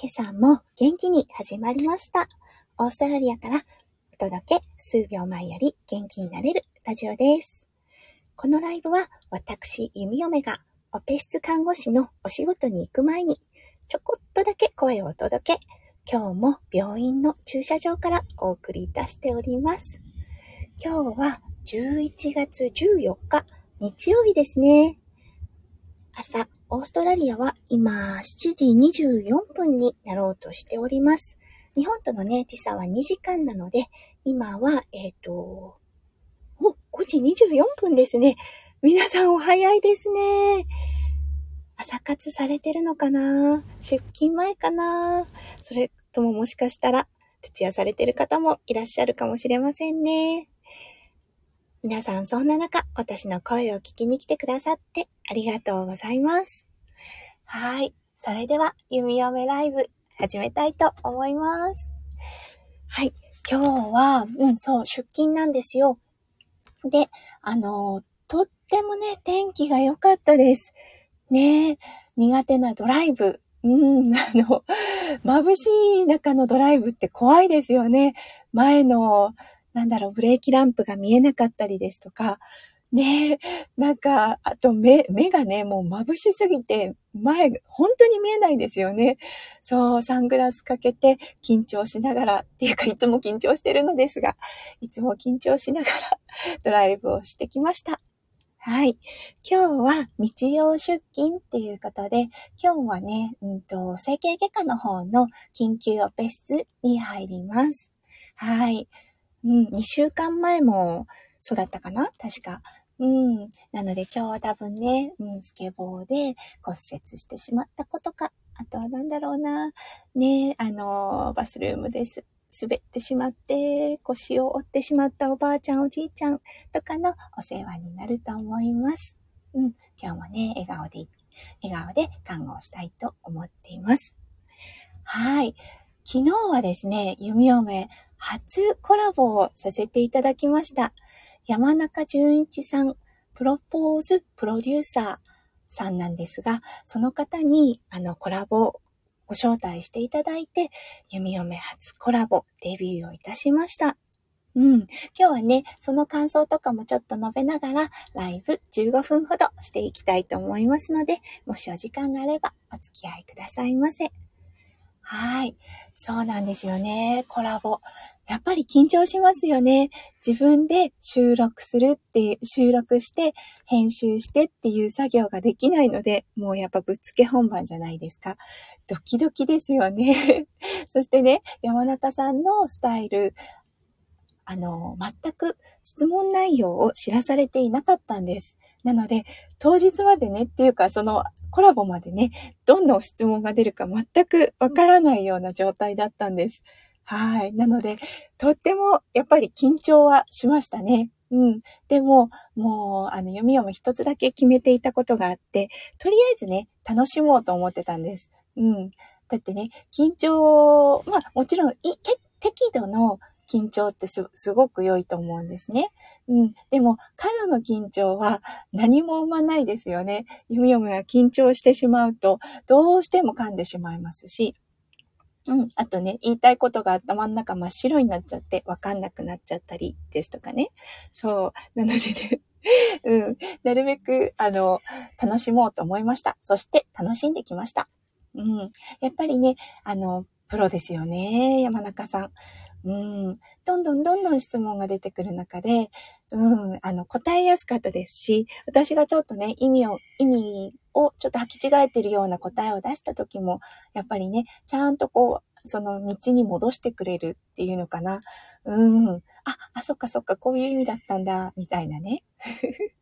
今朝も元気に始まりました。オーストラリアからお届け数秒前より元気になれるラジオです。このライブは私、弓嫁がオペ室看護師のお仕事に行く前にちょこっとだけ声をお届け、今日も病院の駐車場からお送りいたしております。今日は11月14日日曜日ですね。朝、オーストラリアは今7時24分になろうとしております。日本とのね、時差は2時間なので、今は、えっ、ー、と、お、5時24分ですね。皆さんお早いですね。朝活されてるのかな？出勤前かな？それとももしかしたら、徹夜されてる方もいらっしゃるかもしれませんね。皆さんそんな中、私の声を聞きに来てくださってありがとうございます。はい。それでは、弓嫁ライブ始めたいと思います。はい。今日は、うん、そう、出勤なんですよ。で、あの、とってもね、天気が良かったです。ね苦手なドライブ。うん、あの、眩しい中のドライブって怖いですよね。前のなんだろう、ブレーキランプが見えなかったりですとか、ねえなんか、あと目、目がね、もう眩しすぎて、前、本当に見えないんですよね。そう、サングラスかけて緊張しながら、っていうかいつも緊張してるのですが、いつも緊張しながらドライブをしてきました。はい。今日は日曜出勤っていうことで、今日はね、うんと、整形外科の方の緊急オペ室に入ります。はい。うん、2週間前もそうだったかな？確か。うん。なので今日は多分ね、うん、スケボーで骨折してしまったことか。あとは何だろうな。ね、あの、バスルームです。滑ってしまって、腰を折ってしまったおばあちゃん、おじいちゃんとかのお世話になると思います。うん。今日もね、笑顔で、笑顔で看護をしたいと思っています。はい。昨日はですね、弓嫁初コラボをさせていただきました。山中淳一さん、プロポーズプロデューサーさんなんですが、その方にあのコラボご招待していただいて、弓嫁初コラボデビューをいたしました。うん。今日はね、その感想とかもちょっと述べながら、ライブ15分ほどしていきたいと思いますので、もしお時間があればお付き合いくださいませ。はい。そうなんですよね。コラボ。やっぱり緊張しますよね。自分で収録するって、収録して、編集してっていう作業ができないので、もうやっぱぶっつけ本番じゃないですか。ドキドキですよね。そしてね、山中さんのスタイル、あの、全く質問内容を知らされていなかったんです。なので、当日までねっていうか、そのコラボまでね、どんな質問が出るか全くわからないような状態だったんです。はい。なので、とってもやっぱり緊張はしましたね。うん。でも、もう、あの、読み読み一つだけ決めていたことがあって、とりあえずね、楽しもうと思ってたんです。うん。だってね、緊張、まあ、もちろん、い、適度の緊張ってす、すごく良いと思うんですね。うん。でも、過度の緊張は何も生まないですよね。弓嫁は緊張してしまうと、どうしても噛んでしまいますし、うん。あとね、言いたいことが頭の中真っ白になっちゃって、わかんなくなっちゃったりですとかね。そう。なのでね、うん。なるべく、あの、楽しもうと思いました。そして、楽しんできました。うん。やっぱりね、あの、プロですよね、山中さん。うん。どんどんどんどん質問が出てくる中で、うん、あの、答えやすかったですし、私がちょっとね、意味を、意味をちょっと履き違えてるような答えを出した時も、やっぱりね、ちゃんとこう、その道に戻してくれるっていうのかな。うん。あ、あ、そっかそっか、こういう意味だったんだ、みたいなね。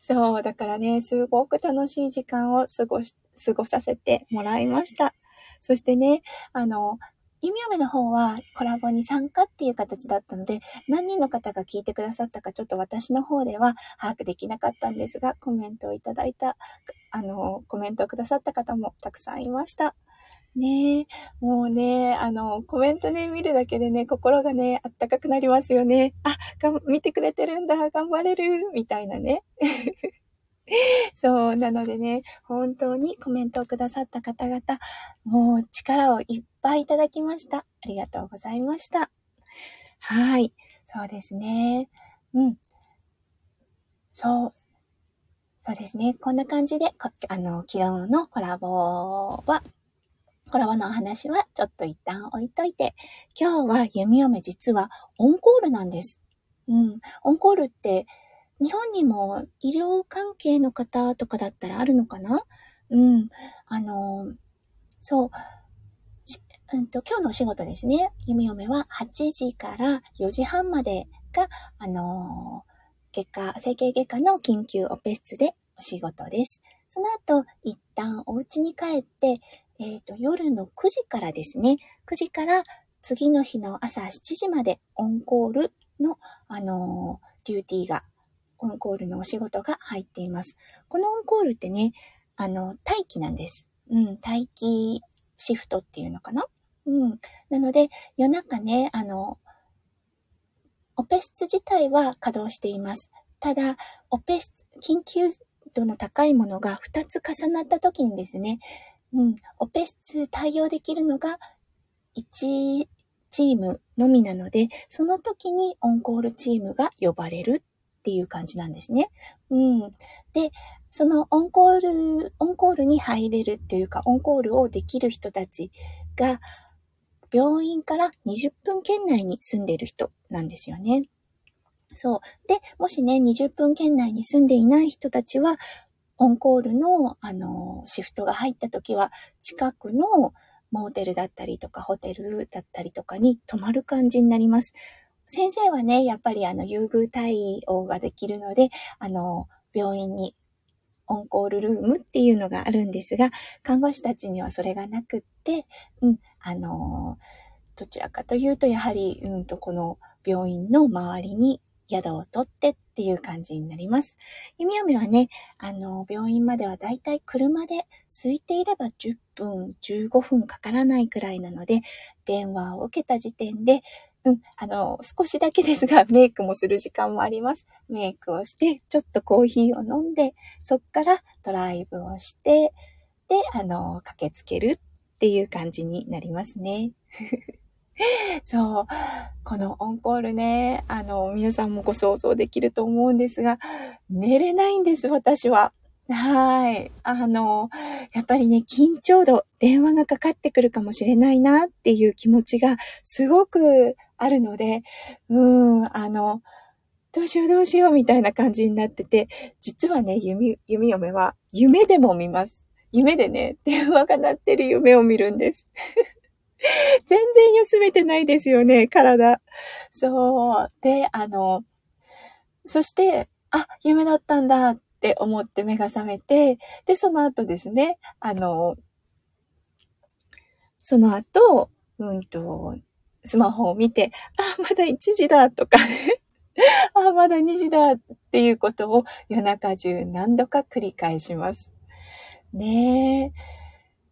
そう、だからね、すごく楽しい時間を過ごし、過ごさせてもらいました。そしてね、あの、ゆみおめの方はコラボに参加っていう形だったので、何人の方が聞いてくださったかちょっと私の方では把握できなかったんですが、コメントをいただいた、あの、コメントをくださった方もたくさんいました。ねえ、もうね、あの、コメントね、見るだけでね、心がね、あったかくなりますよね。あ、が見てくれてるんだ、頑張れる、みたいなね。そう、なのでね、本当にコメントをくださった方々、もう力をいっぱいいただきました。ありがとうございました。はい。そうですね。うん。そう。そうですね。こんな感じで、あの、昨日のコラボは、コラボのお話はちょっと一旦置いといて、今日は弓嫁実はオンコールなんです。うん。オンコールって、日本にも医療関係の方とかだったらあるのかな？うん。あの、そう。うんと、今日のお仕事ですね。弓嫁は8時から4時半までが、あの外科、整形外科の緊急オペ室でお仕事です。その後、一旦お家に帰って、えっ、ー、と、夜の9時からですね、9時から次の日の朝7時までオンコールの、あのデューティーがオンコールのお仕事が入っています。このオンコールってね、あの、待機なんです。うん、待機シフトっていうのかな？うん。なので、夜中ね、あの、オペ室自体は稼働しています。ただ、オペ室、緊急度の高いものが2つ重なった時にですね、うん、オペ室対応できるのが1チームのみなので、その時にオンコールチームが呼ばれるっていう感じなんですね。うん。で、そのオンコール、オンコールに入れるっていうか、オンコールをできる人たちが、病院から20分圏内に住んでる人なんですよね。そう。で、もしね、20分圏内に住んでいない人たちは、オンコールの、あの、シフトが入った時は、近くのモーテルだったりとか、ホテルだったりとかに泊まる感じになります。先生はね、やっぱりあの、優遇対応ができるので、あの、病院にオンコールルームっていうのがあるんですが、看護師たちにはそれがなくって、うん、あの、どちらかというと、やはり、うんと、この病院の周りに宿を取ってっていう感じになります。弓嫁はね、あの、病院まではだいたい車で空いていれば10分、15分かからないくらいなので、電話を受けた時点で、うん、あの、少しだけですが、メイクもする時間もあります。メイクをして、ちょっとコーヒーを飲んで、そっからドライブをして、で、あの、駆けつけるっていう感じになりますね。そう。このオンコールね、あの、皆さんもご想像できると思うんですが、寝れないんです、私は。はい。あの、やっぱりね、緊張度、電話がかかってくるかもしれないなっていう気持ちがすごくあるので、うん、あの、どうしようどうしようみたいな感じになってて、実はね、弓、弓嫁は夢でも見ます。夢でね、電話が鳴ってる夢を見るんです。全然休めてないですよね、体。そう。で、あの、そして、あ、夢だったんだっって思って目が覚めて、で、その後ですね、あの、その後、うんと、スマホを見て、あ、まだ1時だとかね。あ、まだ2時だっていうことを夜中中何度か繰り返します。ねえ。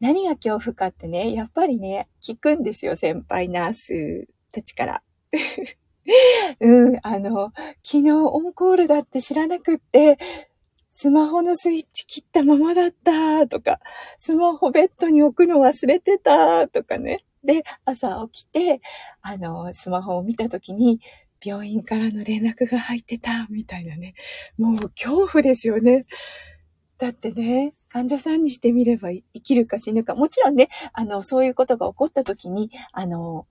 何が恐怖かってね、やっぱりね、聞くんですよ、先輩ナースたちから。うん、あの、昨日オンコールだって知らなくって、スマホのスイッチ切ったままだったとか、スマホベッドに置くの忘れてたとかね。で、朝起きて、あの、スマホを見たときに、病院からの連絡が入ってた、みたいなね。もう恐怖ですよね。だってね、患者さんにしてみれば生きるか死ぬか。もちろんね、あの、そういうことが起こった時に、あの、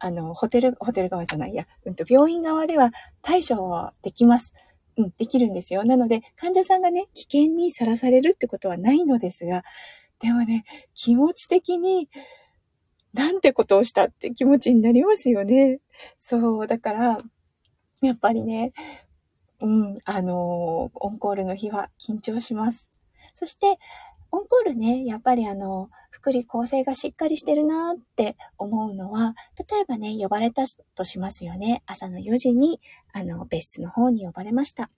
あの、ホテル、ホテル側じゃないや、うんと、病院側では対処はできます。うん、できるんですよ。なので、患者さんがね、危険にさらされるってことはないのですが、でもね、気持ち的に、なんてことをしたって気持ちになりますよね。そう、だから、やっぱりね、うん、あのオンコールの日は緊張します。そして、オンコールね、やっぱりあの、福利厚生がしっかりしてるなって思うのは、例えばね、呼ばれたとしますよね。朝の4時に、あの、別室の方に呼ばれました。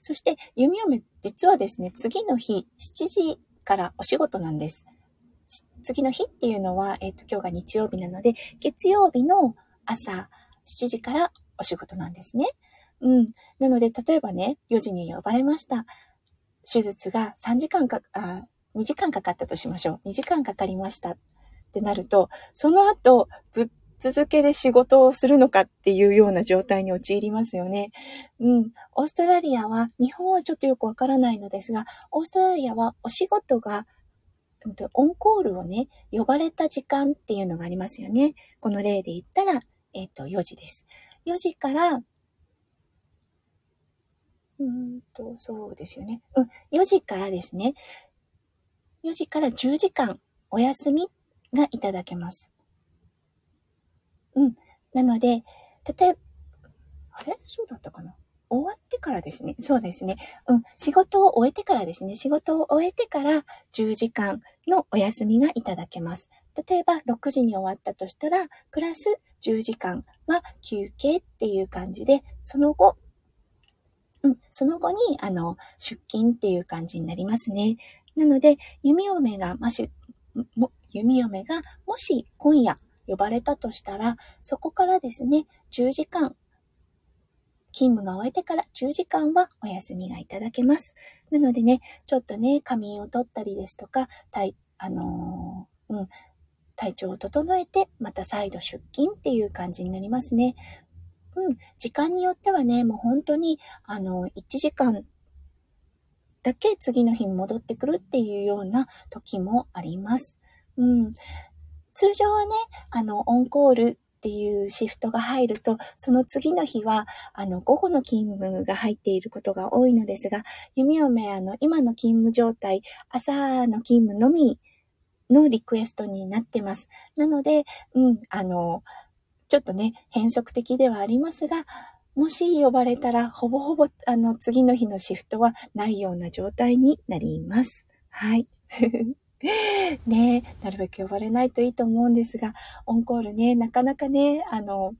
そして、弓嫁、実はですね、次の日、7時からお仕事なんです。次の日っていうのは、えっ、ー、と、今日が日曜日なので、月曜日の朝7時からお仕事なんですね。うん。なので、例えばね、4時に呼ばれました。手術が3時間か、あ、2時間かかったとしましょう。2時間かかりましたってなると、その後、ぶっ続けで仕事をするのかっていうような状態に陥りますよね。うん。オーストラリアは、日本はちょっとよくわからないのですが、オーストラリアはお仕事が、オンコールをね、呼ばれた時間っていうのがありますよね。この例で言ったら、えっ、ー、と、4時です。4時から、うんと、そうですよね。うん、4時からですね。4時から10時間お休みがいただけます。うん。なので、例えば、あれ？そうだったかな？終わってからですね。そうですね。うん。仕事を終えてからですね。仕事を終えてから10時間のお休みがいただけます。例えば6時に終わったとしたら、プラス10時間は休憩っていう感じで、その後、うん、その後に、あの、出勤っていう感じになりますね。なので、弓嫁が、まし、も、弓嫁が、もし今夜、呼ばれたとしたら、そこからですね、10時間、勤務が終えてから10時間はお休みがいただけます。なのでね、ちょっとね、仮眠を取ったりですとか、体、あのー、うん、体調を整えて、また再度出勤っていう感じになりますね。うん、時間によってはね、もう本当に、あの、1時間だけ次の日に戻ってくるっていうような時もあります。うん。通常はね、あの、オンコールっていうシフトが入ると、その次の日は、あの、午後の勤務が入っていることが多いのですが、弓嫁、あの、今の勤務状態、朝の勤務のみのリクエストになってます。なので、うん、あの、ちょっとね、変則的ではありますが、もし呼ばれたら、ほぼほぼ、あの、次の日のシフトはないような状態になります。はい。ねなるべく呼ばれないといいと思うんですが、オンコールね、なかなかね、あの、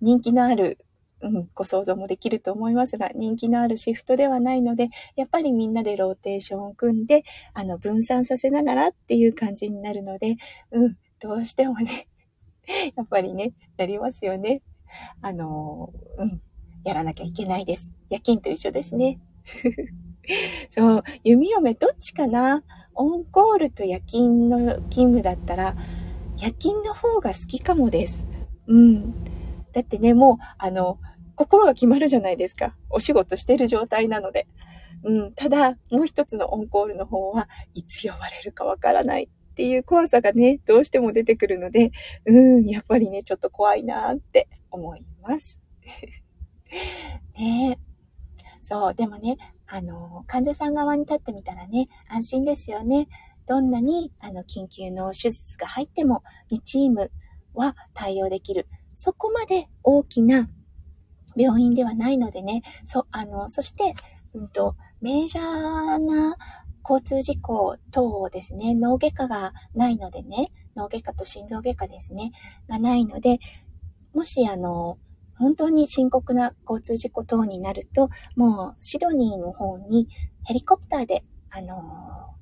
人気のある、うん、ご想像もできると思いますが、人気のあるシフトではないので、やっぱりみんなでローテーションを組んで、あの、分散させながらっていう感じになるので、うん、どうしてもね、やっぱりね、なりますよね。あの、うん、やらなきゃいけないです。夜勤と一緒ですね。そう、弓嫁どっちかなオンコールと夜勤の勤務だったら、夜勤の方が好きかもです。うん。だってね、もう、あの、心が決まるじゃないですか。お仕事してる状態なので。うん。ただ、もう一つのオンコールの方は、いつ呼ばれるかわからないっていう怖さがね、どうしても出てくるので、うん、やっぱりね、ちょっと怖いなって思います。ねそう、でもね、あの、患者さん側に立ってみたらね、安心ですよね。どんなに、あの、緊急の手術が入っても、2チームは対応できる。そこまで大きな病院ではないのでね、そ、あの、そして、うんと、メジャーな交通事故等をですね、脳外科がないのでね、脳外科と心臓外科ですね、がないので、もしあの、本当に深刻な交通事故等になると、もうシドニーの方にヘリコプターで、あの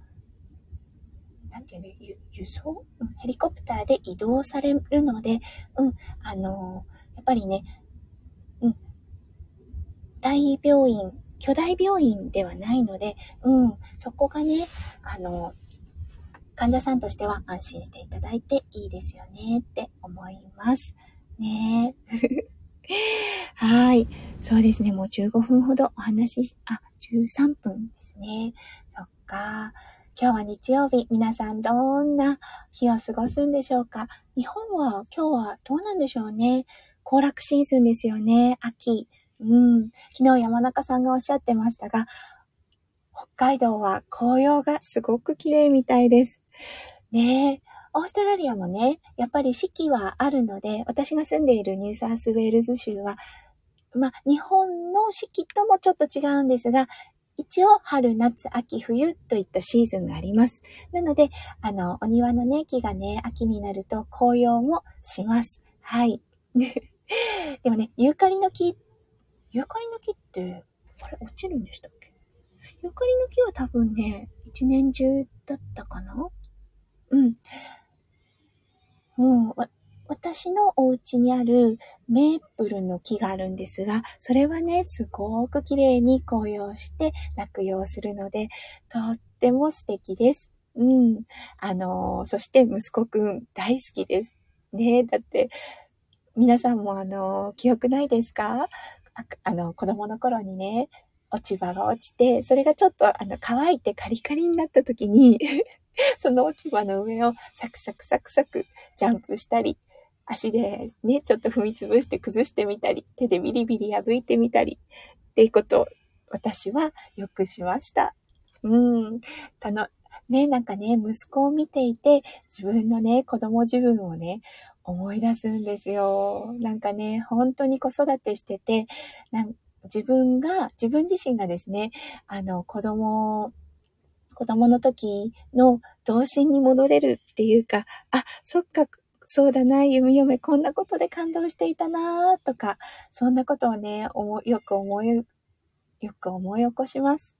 なんていうの、輸送、うん、ヘリコプターで移動されるので、うん、あのやっぱりね、うん、大病院、巨大病院ではないので、うん、そこがね、あの患者さんとしては安心していただいていいですよねって思います。ねえ はい。そうですね。もう15分ほどお話し、あ、13分ですね。そっか。今日は日曜日、皆さんどんな日を過ごすんでしょうか？日本は今日はどうなんでしょうね行楽シーズンですよね。秋。うん。昨日山中さんがおっしゃってましたが、北海道は紅葉がすごく綺麗みたいです。ねえ。オーストラリアもね、やっぱり四季はあるので、私が住んでいるニューサウスウェールズ州は、まあ、日本の四季ともちょっと違うんですが、一応、春、夏、秋、冬といったシーズンがあります。なので、あの、お庭のね、木がね、秋になると紅葉もします。はい。でもね、ユーカリの木、ユーカリの木って、あれ、落ちるんでしたっけ？ユーカリの木は多分ね、一年中だったかな？うん。うん、私のお家にあるメープルの木があるんですが、それはね、すごく綺麗に紅葉して落葉するので、とっても素敵です。うん。あのー、そして息子くん大好きです。ねだって、皆さんもあのー、記憶ないですか？ああの、子供の頃にね、落ち葉が落ちて、それがちょっとあの乾いてカリカリになった時に その落ち葉の上をサクサクサクサクジャンプしたり、足でね、ちょっと踏みつぶして崩してみたり、手でビリビリ破いてみたり、っていうことを私はよくしました。うん。たの、ね、なんかね、息子を見ていて、自分のね、子供自分をね、思い出すんですよ。なんかね、本当に子育てしてて、なん自分が、自分自身がですね、あの、子供、子供の時の童心に戻れるっていうか、あ、そっか、そうだな、弓嫁、こんなことで感動していたな、とか、そんなことをね、よく思い、よく思い起こします。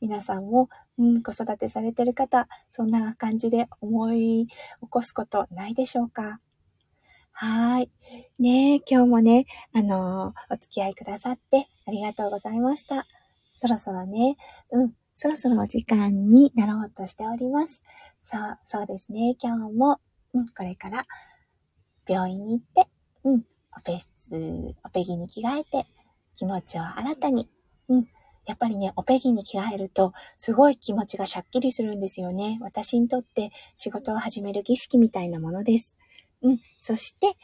皆さんも、うん、子育てされてる方、そんな感じで思い起こすことないでしょうか？はい。ね、今日もね、あのー、お付き合いくださってありがとうございました。そろそろね、うん、そろそろお時間になろうとしております。そう、そうですね。今日も、うん、これから病院に行って、うん、オペ室、オペ着に着替えて、気持ちを新たに、うん、やっぱりね、オペ着に着替えると、すごい気持ちがシャッキリするんですよね。私にとって仕事を始める儀式みたいなものです。うん。そして、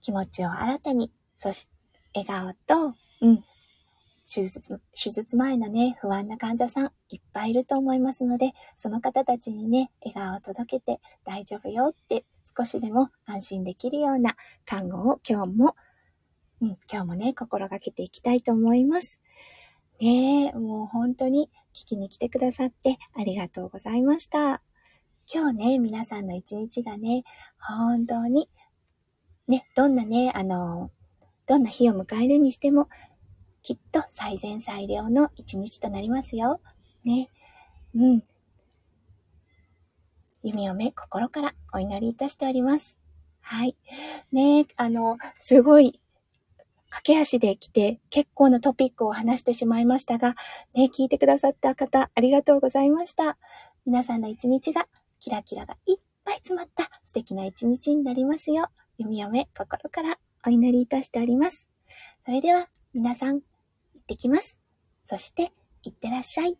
気持ちを新たに、そして、笑顔と、うん。手術、手術前のね、不安な患者さんいっぱいいると思いますので、その方たちにね、笑顔を届けて大丈夫よって少しでも安心できるような看護を今日も、うん、今日もね、心がけていきたいと思います。ねえ、もう本当に聞きに来てくださってありがとうございました。今日ね、皆さんの一日がね、本当に、ね、どんなね、あの、どんな日を迎えるにしても、きっと最善最良の一日となりますよ。ね。うん。弓を目心からお祈りいたしております。はい。ねあの、すごい、駆け足で来て結構なトピックを話してしまいましたが、ね、聞いてくださった方、ありがとうございました。皆さんの一日がキラキラがいっぱい詰まった素敵な一日になりますよう、弓嫁心からお祈りいたしております。それでは皆さん、ってきます。そして、いってらっしゃい。